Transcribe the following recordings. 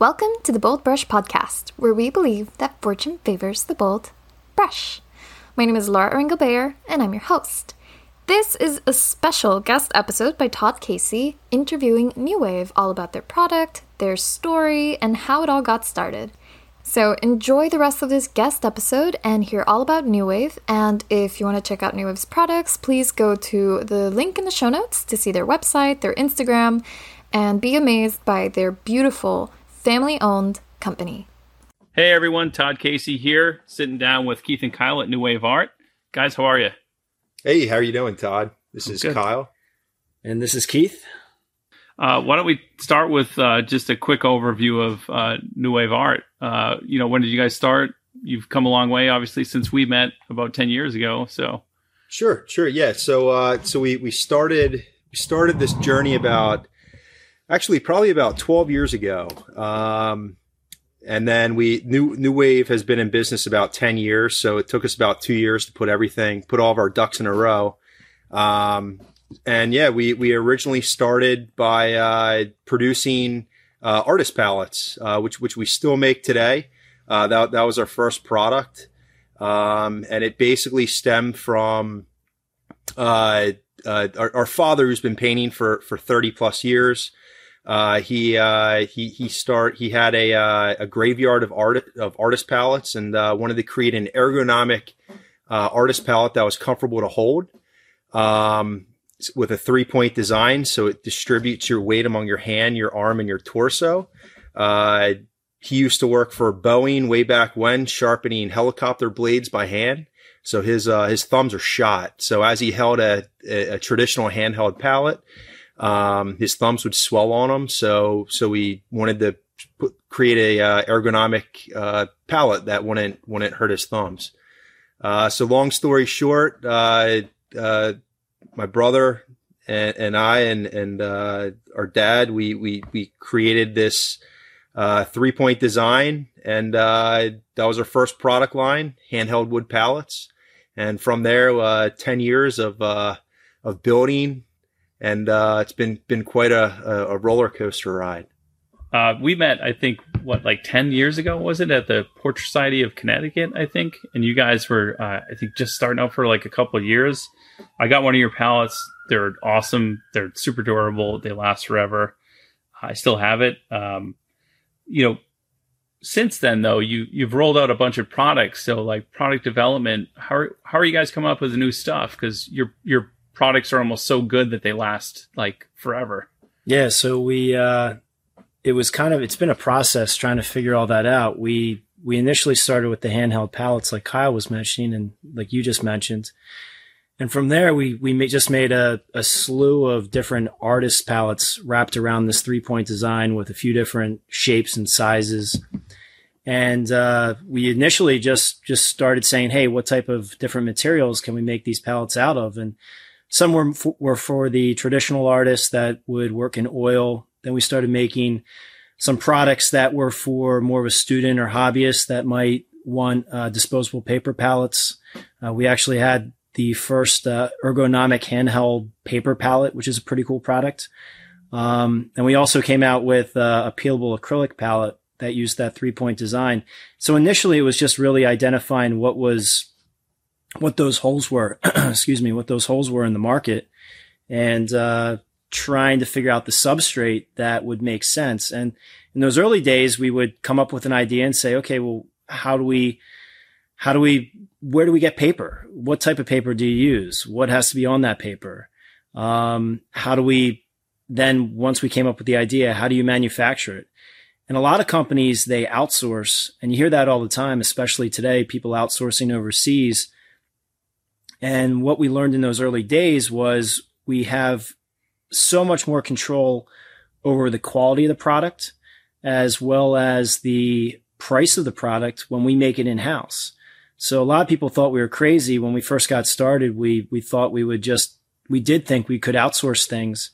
Welcome to the Bold Brush Podcast, where we believe that fortune favors the bold brush. My name is Laura Ringo Bayer, and I'm your host. This is a special guest episode by Todd Casey interviewing New Wave all about their product, their story, and how it all got started. So enjoy the rest of this guest episode and hear all about New Wave. And if you want to check out New Wave's products, please go to the link in the show notes to see their website, their Instagram, and be amazed by their beautiful family owned company. Hey everyone, Todd Casey here, sitting down with Keith and Kyle at New Wave Art. Guys, how are you? Hey, how are you doing, Todd? This I'm is good. Kyle. And this is Keith. Uh, why don't we start with uh, just a quick overview of uh, New Wave Art? Uh, you know, when did you guys start? You've come a long way, obviously, since we met about ten years ago. So, Sure, sure, yeah. So, uh, so we we started we started this journey about actually probably about twelve years ago, um, and then we new New Wave has been in business about ten years. So it took us about two years to put everything, put all of our ducks in a row. Um, and yeah, we we originally started by uh, producing uh, artist palettes, uh, which which we still make today. Uh, that that was our first product, um, and it basically stemmed from uh, uh, our, our father, who's been painting for for thirty plus years. Uh, he uh, he he start he had a uh, a graveyard of art of artist palettes and uh, wanted to create an ergonomic uh, artist palette that was comfortable to hold. Um, with a three point design, so it distributes your weight among your hand, your arm, and your torso. Uh, he used to work for Boeing way back when, sharpening helicopter blades by hand. So his his thumbs are shot. So as he held a, a, a traditional handheld palette, um, his thumbs would swell on them. So so we wanted to put, create a uh, ergonomic uh, palette that wouldn't wouldn't hurt his thumbs. Uh, so long story short, uh, uh, my brother and, and I and and uh, our dad we we we created this three point design, and that was our first product line, handheld wood palettes. And from there, ten years of of building, and uh, it's been been quite a, a roller coaster ride. uh, we met, I think, what like ten years ago was it at the Portrait Society of Connecticut? I think, and you guys were, uh, I think, just starting out for like a couple of years. I got one of your palettes. They're awesome. They're super durable. They last forever. I still have it. Um, you know, since then though, you you've rolled out a bunch of products. So like product development, how are, how are you guys coming up with new stuff? Because your your products are almost so good that they last like forever. Yeah, so we uh it was kind of it's been a process trying to figure all that out. We we initially started with the handheld palettes like Kyle was mentioning and like you just mentioned. And from there we we just made a a slew of different artist palettes wrapped around this three-point design with a few different shapes and sizes. And uh, we initially just just started saying, "Hey, what type of different materials can we make these palettes out of?" And some were f- were for the traditional artists that would work in oil. Then we started making some products that were for more of a student or hobbyist that might want uh, disposable paper palettes. Uh, we actually had the first uh, ergonomic handheld paper palette, which is a pretty cool product. Um, and we also came out with uh, a peelable acrylic palette that used that three point design. So initially it was just really identifying what was what those holes were, excuse me, what those holes were in the market and uh, trying to figure out the substrate that would make sense. And in those early days, we would come up with an idea and say, okay, well, how do we, how do we, where do we get paper? What type of paper do you use? What has to be on that paper? Um, how do we then, once we came up with the idea, how do you manufacture it? And a lot of companies, they outsource and you hear that all the time, especially today, people outsourcing overseas. And what we learned in those early days was we have so much more control over the quality of the product as well as the price of the product when we make it in house. So a lot of people thought we were crazy when we first got started. We, we thought we would just, we did think we could outsource things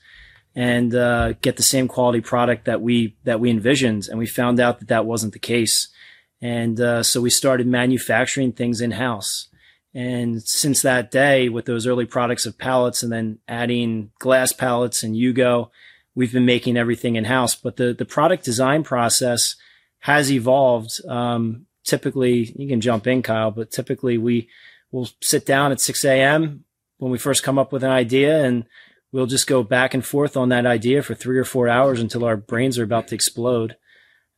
and uh, get the same quality product that we, that we envisioned. And we found out that that wasn't the case. And uh, so we started manufacturing things in house. And since that day, with those early products of palettes and then adding glass palettes and Yugo, we've been making everything in house. But the the product design process has evolved. Um, typically, you can jump in, Kyle, but typically we will sit down at 6 a.m. when we first come up with an idea and we'll just go back and forth on that idea for three or four hours until our brains are about to explode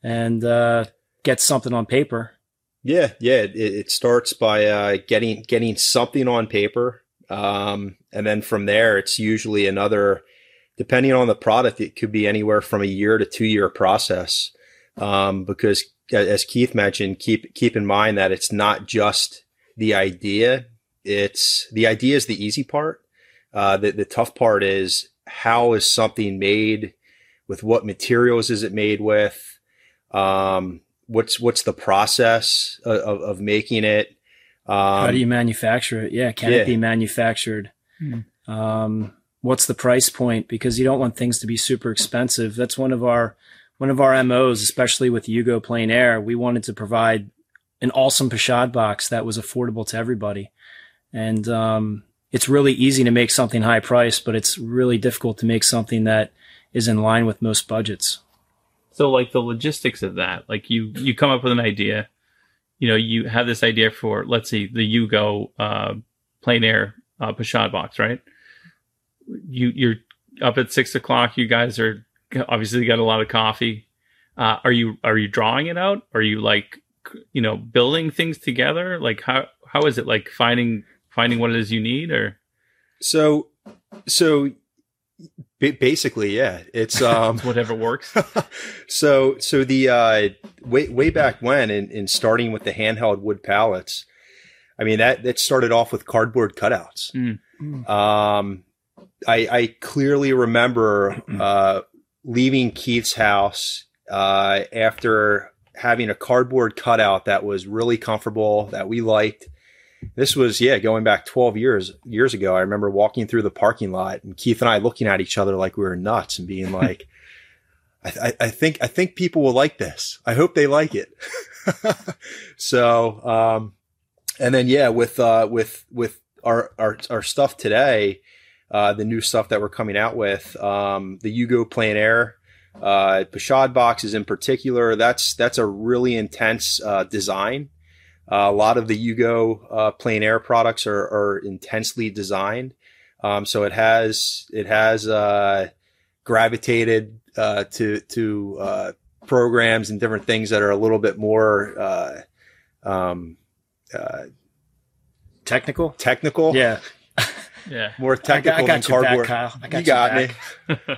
and uh, get something on paper. Yeah, yeah. It, it starts by uh, getting getting something on paper, um, and then from there, it's usually another. Depending on the product, it could be anywhere from a year to two year process. Um, because as Keith mentioned, keep keep in mind that it's not just the idea. It's the idea is the easy part. Uh, the, the tough part is how is something made with what materials is it made with? Um, what's, what's the process of, of, of making it? Um, how do you manufacture it? Yeah. Can yeah. it be manufactured? Hmm. Um, what's the price point? Because you don't want things to be super expensive. That's one of our, one of our MOs, especially with Yugo Plein Air. We wanted to provide an awesome Pochade box that was affordable to everybody. And, um, it's really easy to make something high priced, but it's really difficult to make something that is in line with most budgets. So like the logistics of that, like you, you come up with an idea, you know, you have this idea for, let's see, the Yugo, uh, plein air, uh, Pochade box, right? You, you're up at six o'clock. You guys are obviously got a lot of coffee. Uh, are you, are you drawing it out? Are you like, you know, building things together? Like how, how is it like finding finding what it is you need or so so basically yeah. It's um whatever works. So so the uh way way back when in, in starting with the handheld wood palettes i mean that that started off with cardboard cutouts. Mm. um i i clearly remember uh leaving keith's house uh after having a cardboard cutout that was really comfortable that we liked this was yeah going back 12 years years ago i remember walking through the parking lot and keith and i looking at each other like we were nuts and being like I, I, think i think people will like this. I hope they like it. So um and then yeah with uh with with our our, our stuff today uh the new stuff that we're coming out with um the yugo plein air uh Pochade boxes in particular that's that's a really intense uh design uh, a lot of the Yugo uh, plein air products are, are intensely designed, um, so it has it has uh, gravitated uh, to to uh, programs and different things that are a little bit more uh, um, technical. Technical, yeah, yeah, more technical I got, I got than cardboard. Back, Kyle. I got you, got me.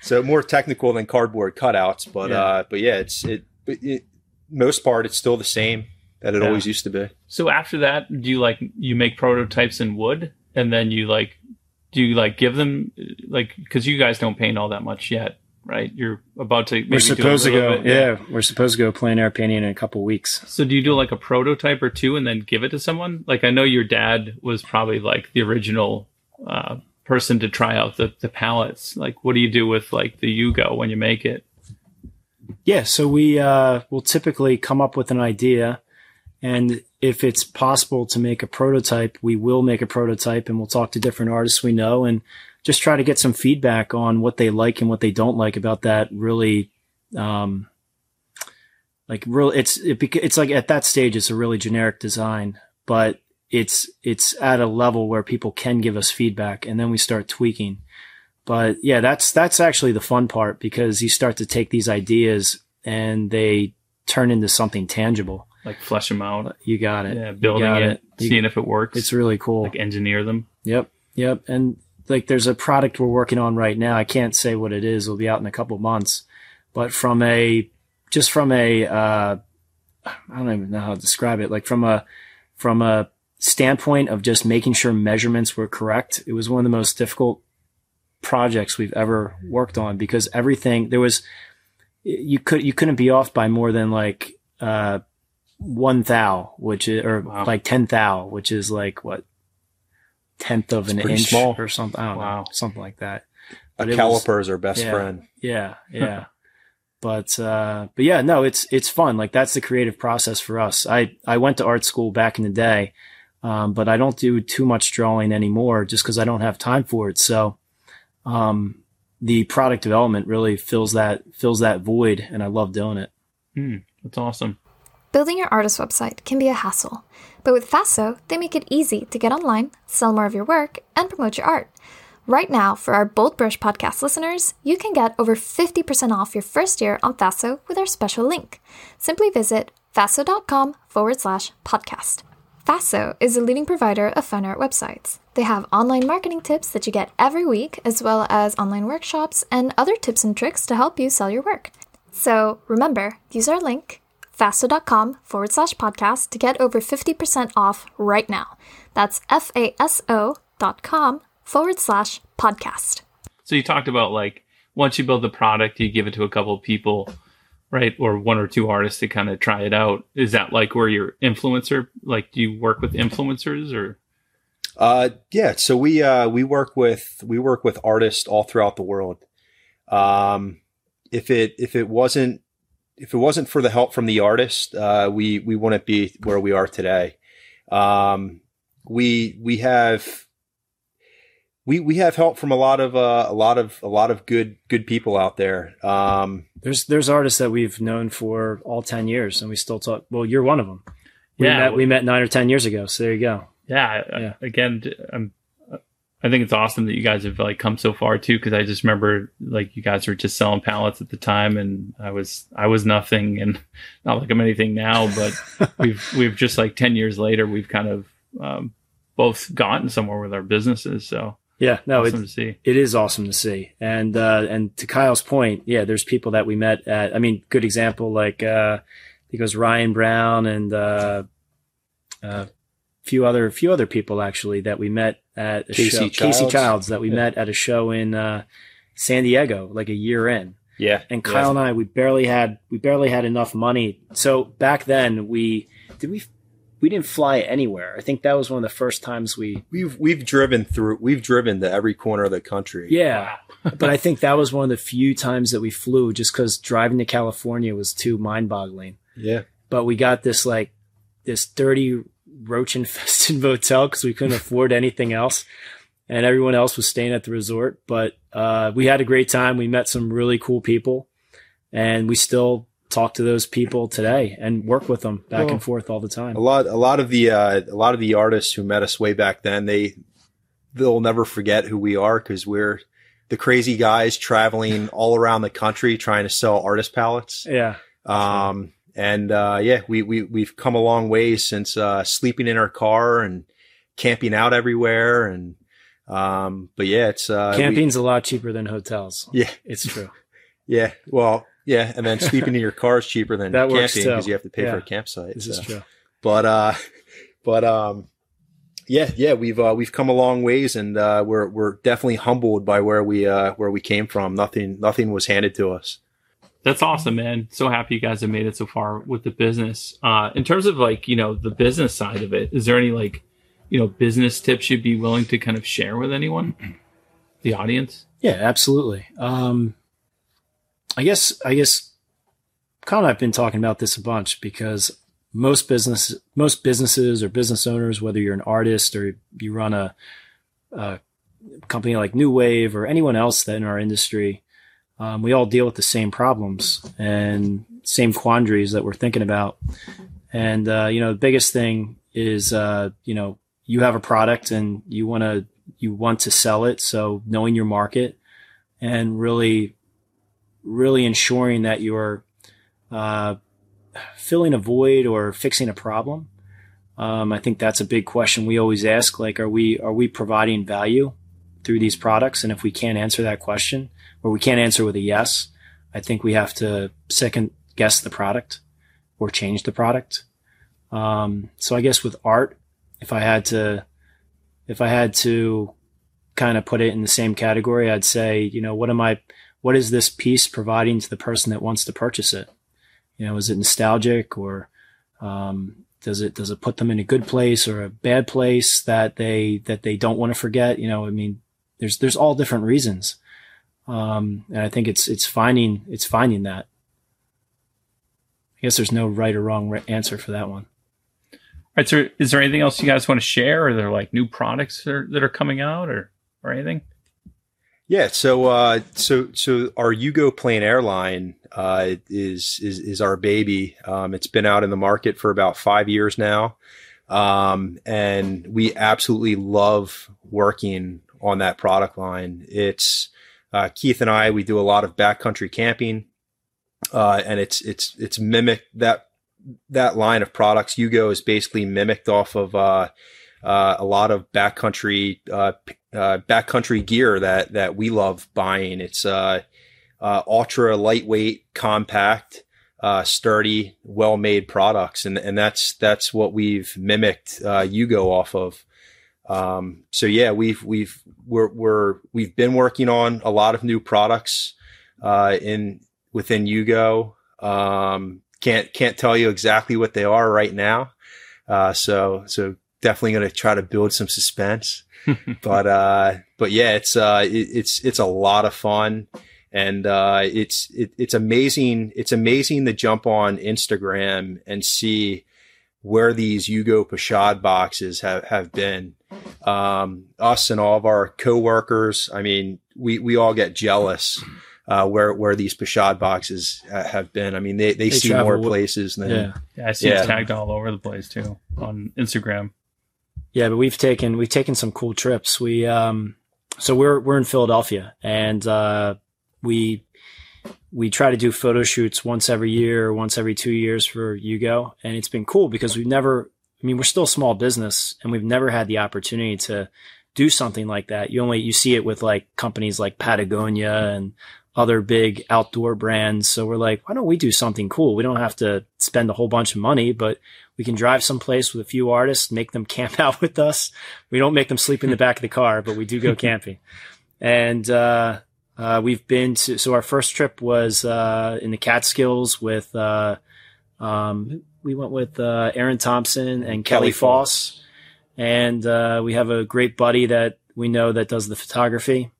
so more technical than cardboard cutouts, but yeah. but yeah, it's it, it most part it's still the same that it yeah. always used to be. So after that, do you like you make prototypes in wood, and then you like do you like give them like because you guys don't paint all that much yet, right? You're about to. we're supposed to go. Bit, yeah. yeah. we're supposed to go plein air painting in a couple weeks. So do you do like a prototype or two and then give it to someone? Like I know your dad was probably like the original. Uh, person to try out the, the palettes like what do you do with like the yugo when you make it yeah so we uh, will typically come up with an idea and if it's possible to make a prototype, we will make a prototype and we'll talk to different artists we know and just try to get some feedback on what they like and what they don't like about that really, um, like real, it's, it, it's like at that stage, it's a really generic design, but it's, it's at a level where people can give us feedback and then we start tweaking. But yeah, that's, that's actually the fun part because you start to take these ideas and they turn into something tangible like flesh them out. You got it. Yeah, building it, it. seeing if it works. It's really cool. Like engineer them. Yep, yep. And like, there's a product we're working on right now. I can't say what it is. It'll be out in a couple months. But from a just from a uh, I don't even know how to describe it. Like from a from a standpoint of just making sure measurements were correct, it was one of the most difficult projects we've ever worked on because everything there was you could you couldn't be off by more than like uh, one thou, which is, or wow. like 10 thou, which is like what, tenth of it's an inch small. or something. I don't wow. know, something like that. But a caliper is our best yeah, friend. Yeah. Yeah. but, uh, but yeah, no, it's, it's fun. Like that's the creative process for us. I, I went to art school back in the day. Um, but I don't do too much drawing anymore just because I don't have time for it. So, um, the product development really fills that fills that void, and I love doing it. Mm, that's awesome. Building your artist website can be a hassle, but with Faso, they make it easy to get online, sell more of your work, and promote your art. Right now, for our Bold Brush podcast listeners, you can get over 50% off your first year on Faso with our special link. Simply visit faso.com forward slash podcast. Faso is a leading provider of fine art websites. They have online marketing tips that you get every week, as well as online workshops and other tips and tricks to help you sell your work. So remember, use our link, faso.com forward slash podcast, to get over 50% off right now. That's F A S O dot com forward slash podcast. So you talked about like once you build the product, you give it to a couple of people, right? Or one or two artists to kind of try it out. Is that like where your influencer, like do you work with influencers or? Uh, yeah. So we, uh, we work with, we work with artists all throughout the world. Um, if it, if it wasn't, if it wasn't for the help from the artist, uh, we, we wouldn't be where we are today. Um, we, we have, we we have help from a lot of uh, a lot of a lot of good good people out there. Um, there's there's artists that we've known for all ten years, and we still talk. Well, you're one of them. We Yeah. met, we met nine or ten years ago. So there you go. Yeah. Yeah. Again, I'm, I think it's awesome that you guys have like come so far too. Cause I just remember like you guys were just selling palettes at the time and I was, I was nothing and not like I'm anything now, but we've, we've just like 10 years later, we've kind of, um, both gotten somewhere with our businesses. So Yeah, no, awesome it, see. it is awesome to see. And uh, and to Kyle's point, yeah, there's people that we met at. I mean, good example like uh, I think it was Ryan Brown and uh, a few other few other people actually that we met at a Casey show. Casey Childs. Childs that we Yeah. met at a show in uh, San Diego like a year in. yeah, And Kyle and I, we barely had we barely had enough money. So back then, we did we we didn't fly anywhere. I think that was one of the first times we we've we've driven through we've driven to every corner of the country. yeah. but I think that was one of the few times that we flew just because driving to California was too mind boggling. yeah, But we got this like this dirty roach infested motel because we couldn't afford anything else. And everyone else was staying at the resort. But uh, we had a great time. We met some really cool people and we still talk to those people today and work with them back and forth all the time. a lot a lot of the uh, a lot of the artists who met us way back then they they'll never forget who we are because we're the crazy guys traveling all around the country trying to sell artist palettes. Yeah. Um, and uh, yeah, we we we've come a long way since uh, sleeping in our car and camping out everywhere. And um, but yeah, it's uh, we- Camping's a lot cheaper than hotels. yeah, It's true. yeah. Well, yeah, and then sleeping in your car is cheaper than That camping because you have to pay Yeah. for a campsite. This is true. but uh but um yeah yeah we've uh we've come a long ways and uh we're we're definitely humbled by where we uh where we came from nothing nothing was handed to us That's awesome, man. So happy you guys have made it so far with the business. Uh, in terms of like, you know, the business side of it, is there any like, you know, business tips you'd be willing to kind of share with anyone? The audience? Yeah, absolutely. Um, I guess I guess and I've been talking about this a bunch because most business most businesses or business owners, whether you're an artist or you run a, a company like New Wave or anyone else that in our industry, um, we all deal with the same problems and same quandaries that we're thinking about. And uh, you know, the biggest thing is uh, you know you have a product and you want to you want to sell it. So knowing your market and really, really ensuring that you're uh, filling a void or fixing a problem. Um, I think that's a big question we always ask. Like, are we are we providing value through these products? And if we can't answer that question, or we can't answer with a yes, I think we have to second guess the product or change the product. Um, so I guess with art, if I had to, if I had to kind of put it in the same category, I'd say, you know, what am I, what is this piece providing to the person that wants to purchase it? You know, is it nostalgic or, um, does it, does it put them in a good place or a bad place that they, that they don't want to forget? You know, I mean, there's, there's all different reasons. Um, and I think it's, it's finding, it's finding that. I guess there's no right or wrong answer for that one. All right. So is there anything else you guys want to share? Are there like new products that are, that are coming out or, or anything? Yeah, so uh, so so our Yugo Plein Air line uh, is is is our baby. Um, it's been out in the market for about five years now, um, and we absolutely love working on that product line. It's uh, Keith and I. We do a lot of backcountry camping, uh, and it's it's it's mimicked that that line of products. Yugo is basically mimicked off of uh, uh, a lot of backcountry uh, uh, backcountry gear that that we love buying. It's ultra lightweight, compact, sturdy, well made products, and and that's that's what we've mimicked Yugo off of. Um, so yeah, we've we've we're, we're we've been working on a lot of new products uh, in within Yugo. Um, can't can't tell you exactly what they are right now. Uh, so so definitely going to try to build some suspense. but uh, but yeah, it's uh, it, it's it's a lot of fun, and uh, it's it, it's amazing. It's amazing to jump on Instagram and see where these Yugo Pochade boxes have have been. Um, us and all of our coworkers. I mean, we we all get jealous. Uh, where where these Pochade boxes ha- have been. I mean, they, they, They see more wi- places than Yeah. Yeah, I see Yeah. it's tagged all over the place too on Instagram. Yeah, but we've taken we've taken some cool trips. We um so we're we're in Philadelphia and uh we we try to do photo shoots once every year once every 2 years for Yugo and it's been cool because we've never I mean we're still a small business and we've never had the opportunity to do something like that. You only you see it with like companies like Patagonia and other big outdoor brands. So we're like, why don't we do something cool? We don't have to spend a whole bunch of money, but we can drive someplace with a few artists, make them camp out with us. We don't make them sleep in the back of the car, but we do go camping. And, uh, uh, we've been to, so our first trip was, uh, in the Catskills with, uh, um, we went with, uh, Aaron Thompson and Kelly, Kelly Foss. And, uh, we have a great buddy that we know that does the photography.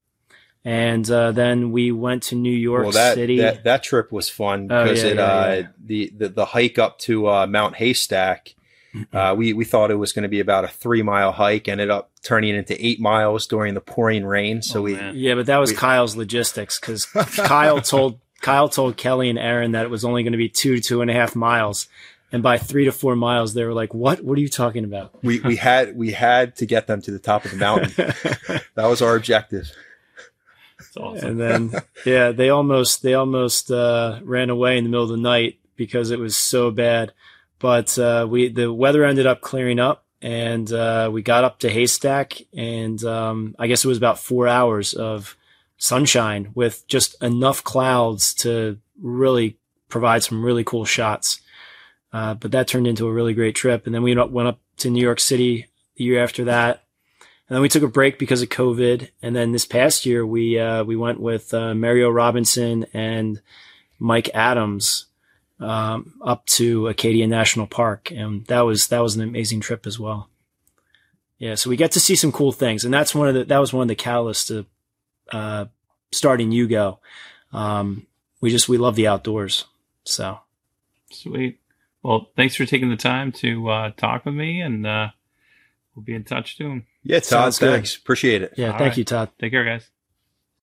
And, uh, then we went to New York well, that, City. That that trip was fun Oh, because yeah, it yeah, uh, yeah. the, the the hike up to uh, Mount Haystack. Uh, we we thought it was going to be about a three mile hike, ended up turning into eight miles during the pouring rain. So Oh, we man. Yeah, but that was We- Kyle's logistics because Kyle told Kyle told Kelly and Aaron that it was only going to be two to two and a half miles, and by three to four miles, they were like, "What? What are you talking about?" we we had we had to get them to the top of the mountain. that was our objective. It's awesome. and then yeah, they almost they almost uh, ran away in the middle of the night because it was so bad. But uh, we the weather ended up clearing up, and uh, we got up to Haystack, and um, I guess it was about four hours of sunshine with just enough clouds to really provide some really cool shots. Uh, but that turned into a really great trip, and then we went up to New York City the year after that, and then we took a break because of COVID. And then this past year, we uh, we went with uh, Mario Robinson and Mike Adams um, up to Acadia National Park, and that was that was an amazing trip as well. Yeah, so we get to see some cool things, and that's one of the that was one of the catalysts to uh, starting Yugo. Um, we just we love the outdoors, so Sweet. Well, thanks for taking the time to uh, talk with me, and uh, we'll be in touch soon. Yeah, Todd. Sounds good. Thanks. Appreciate it. yeah. All thank right. you, Todd. Take care, guys.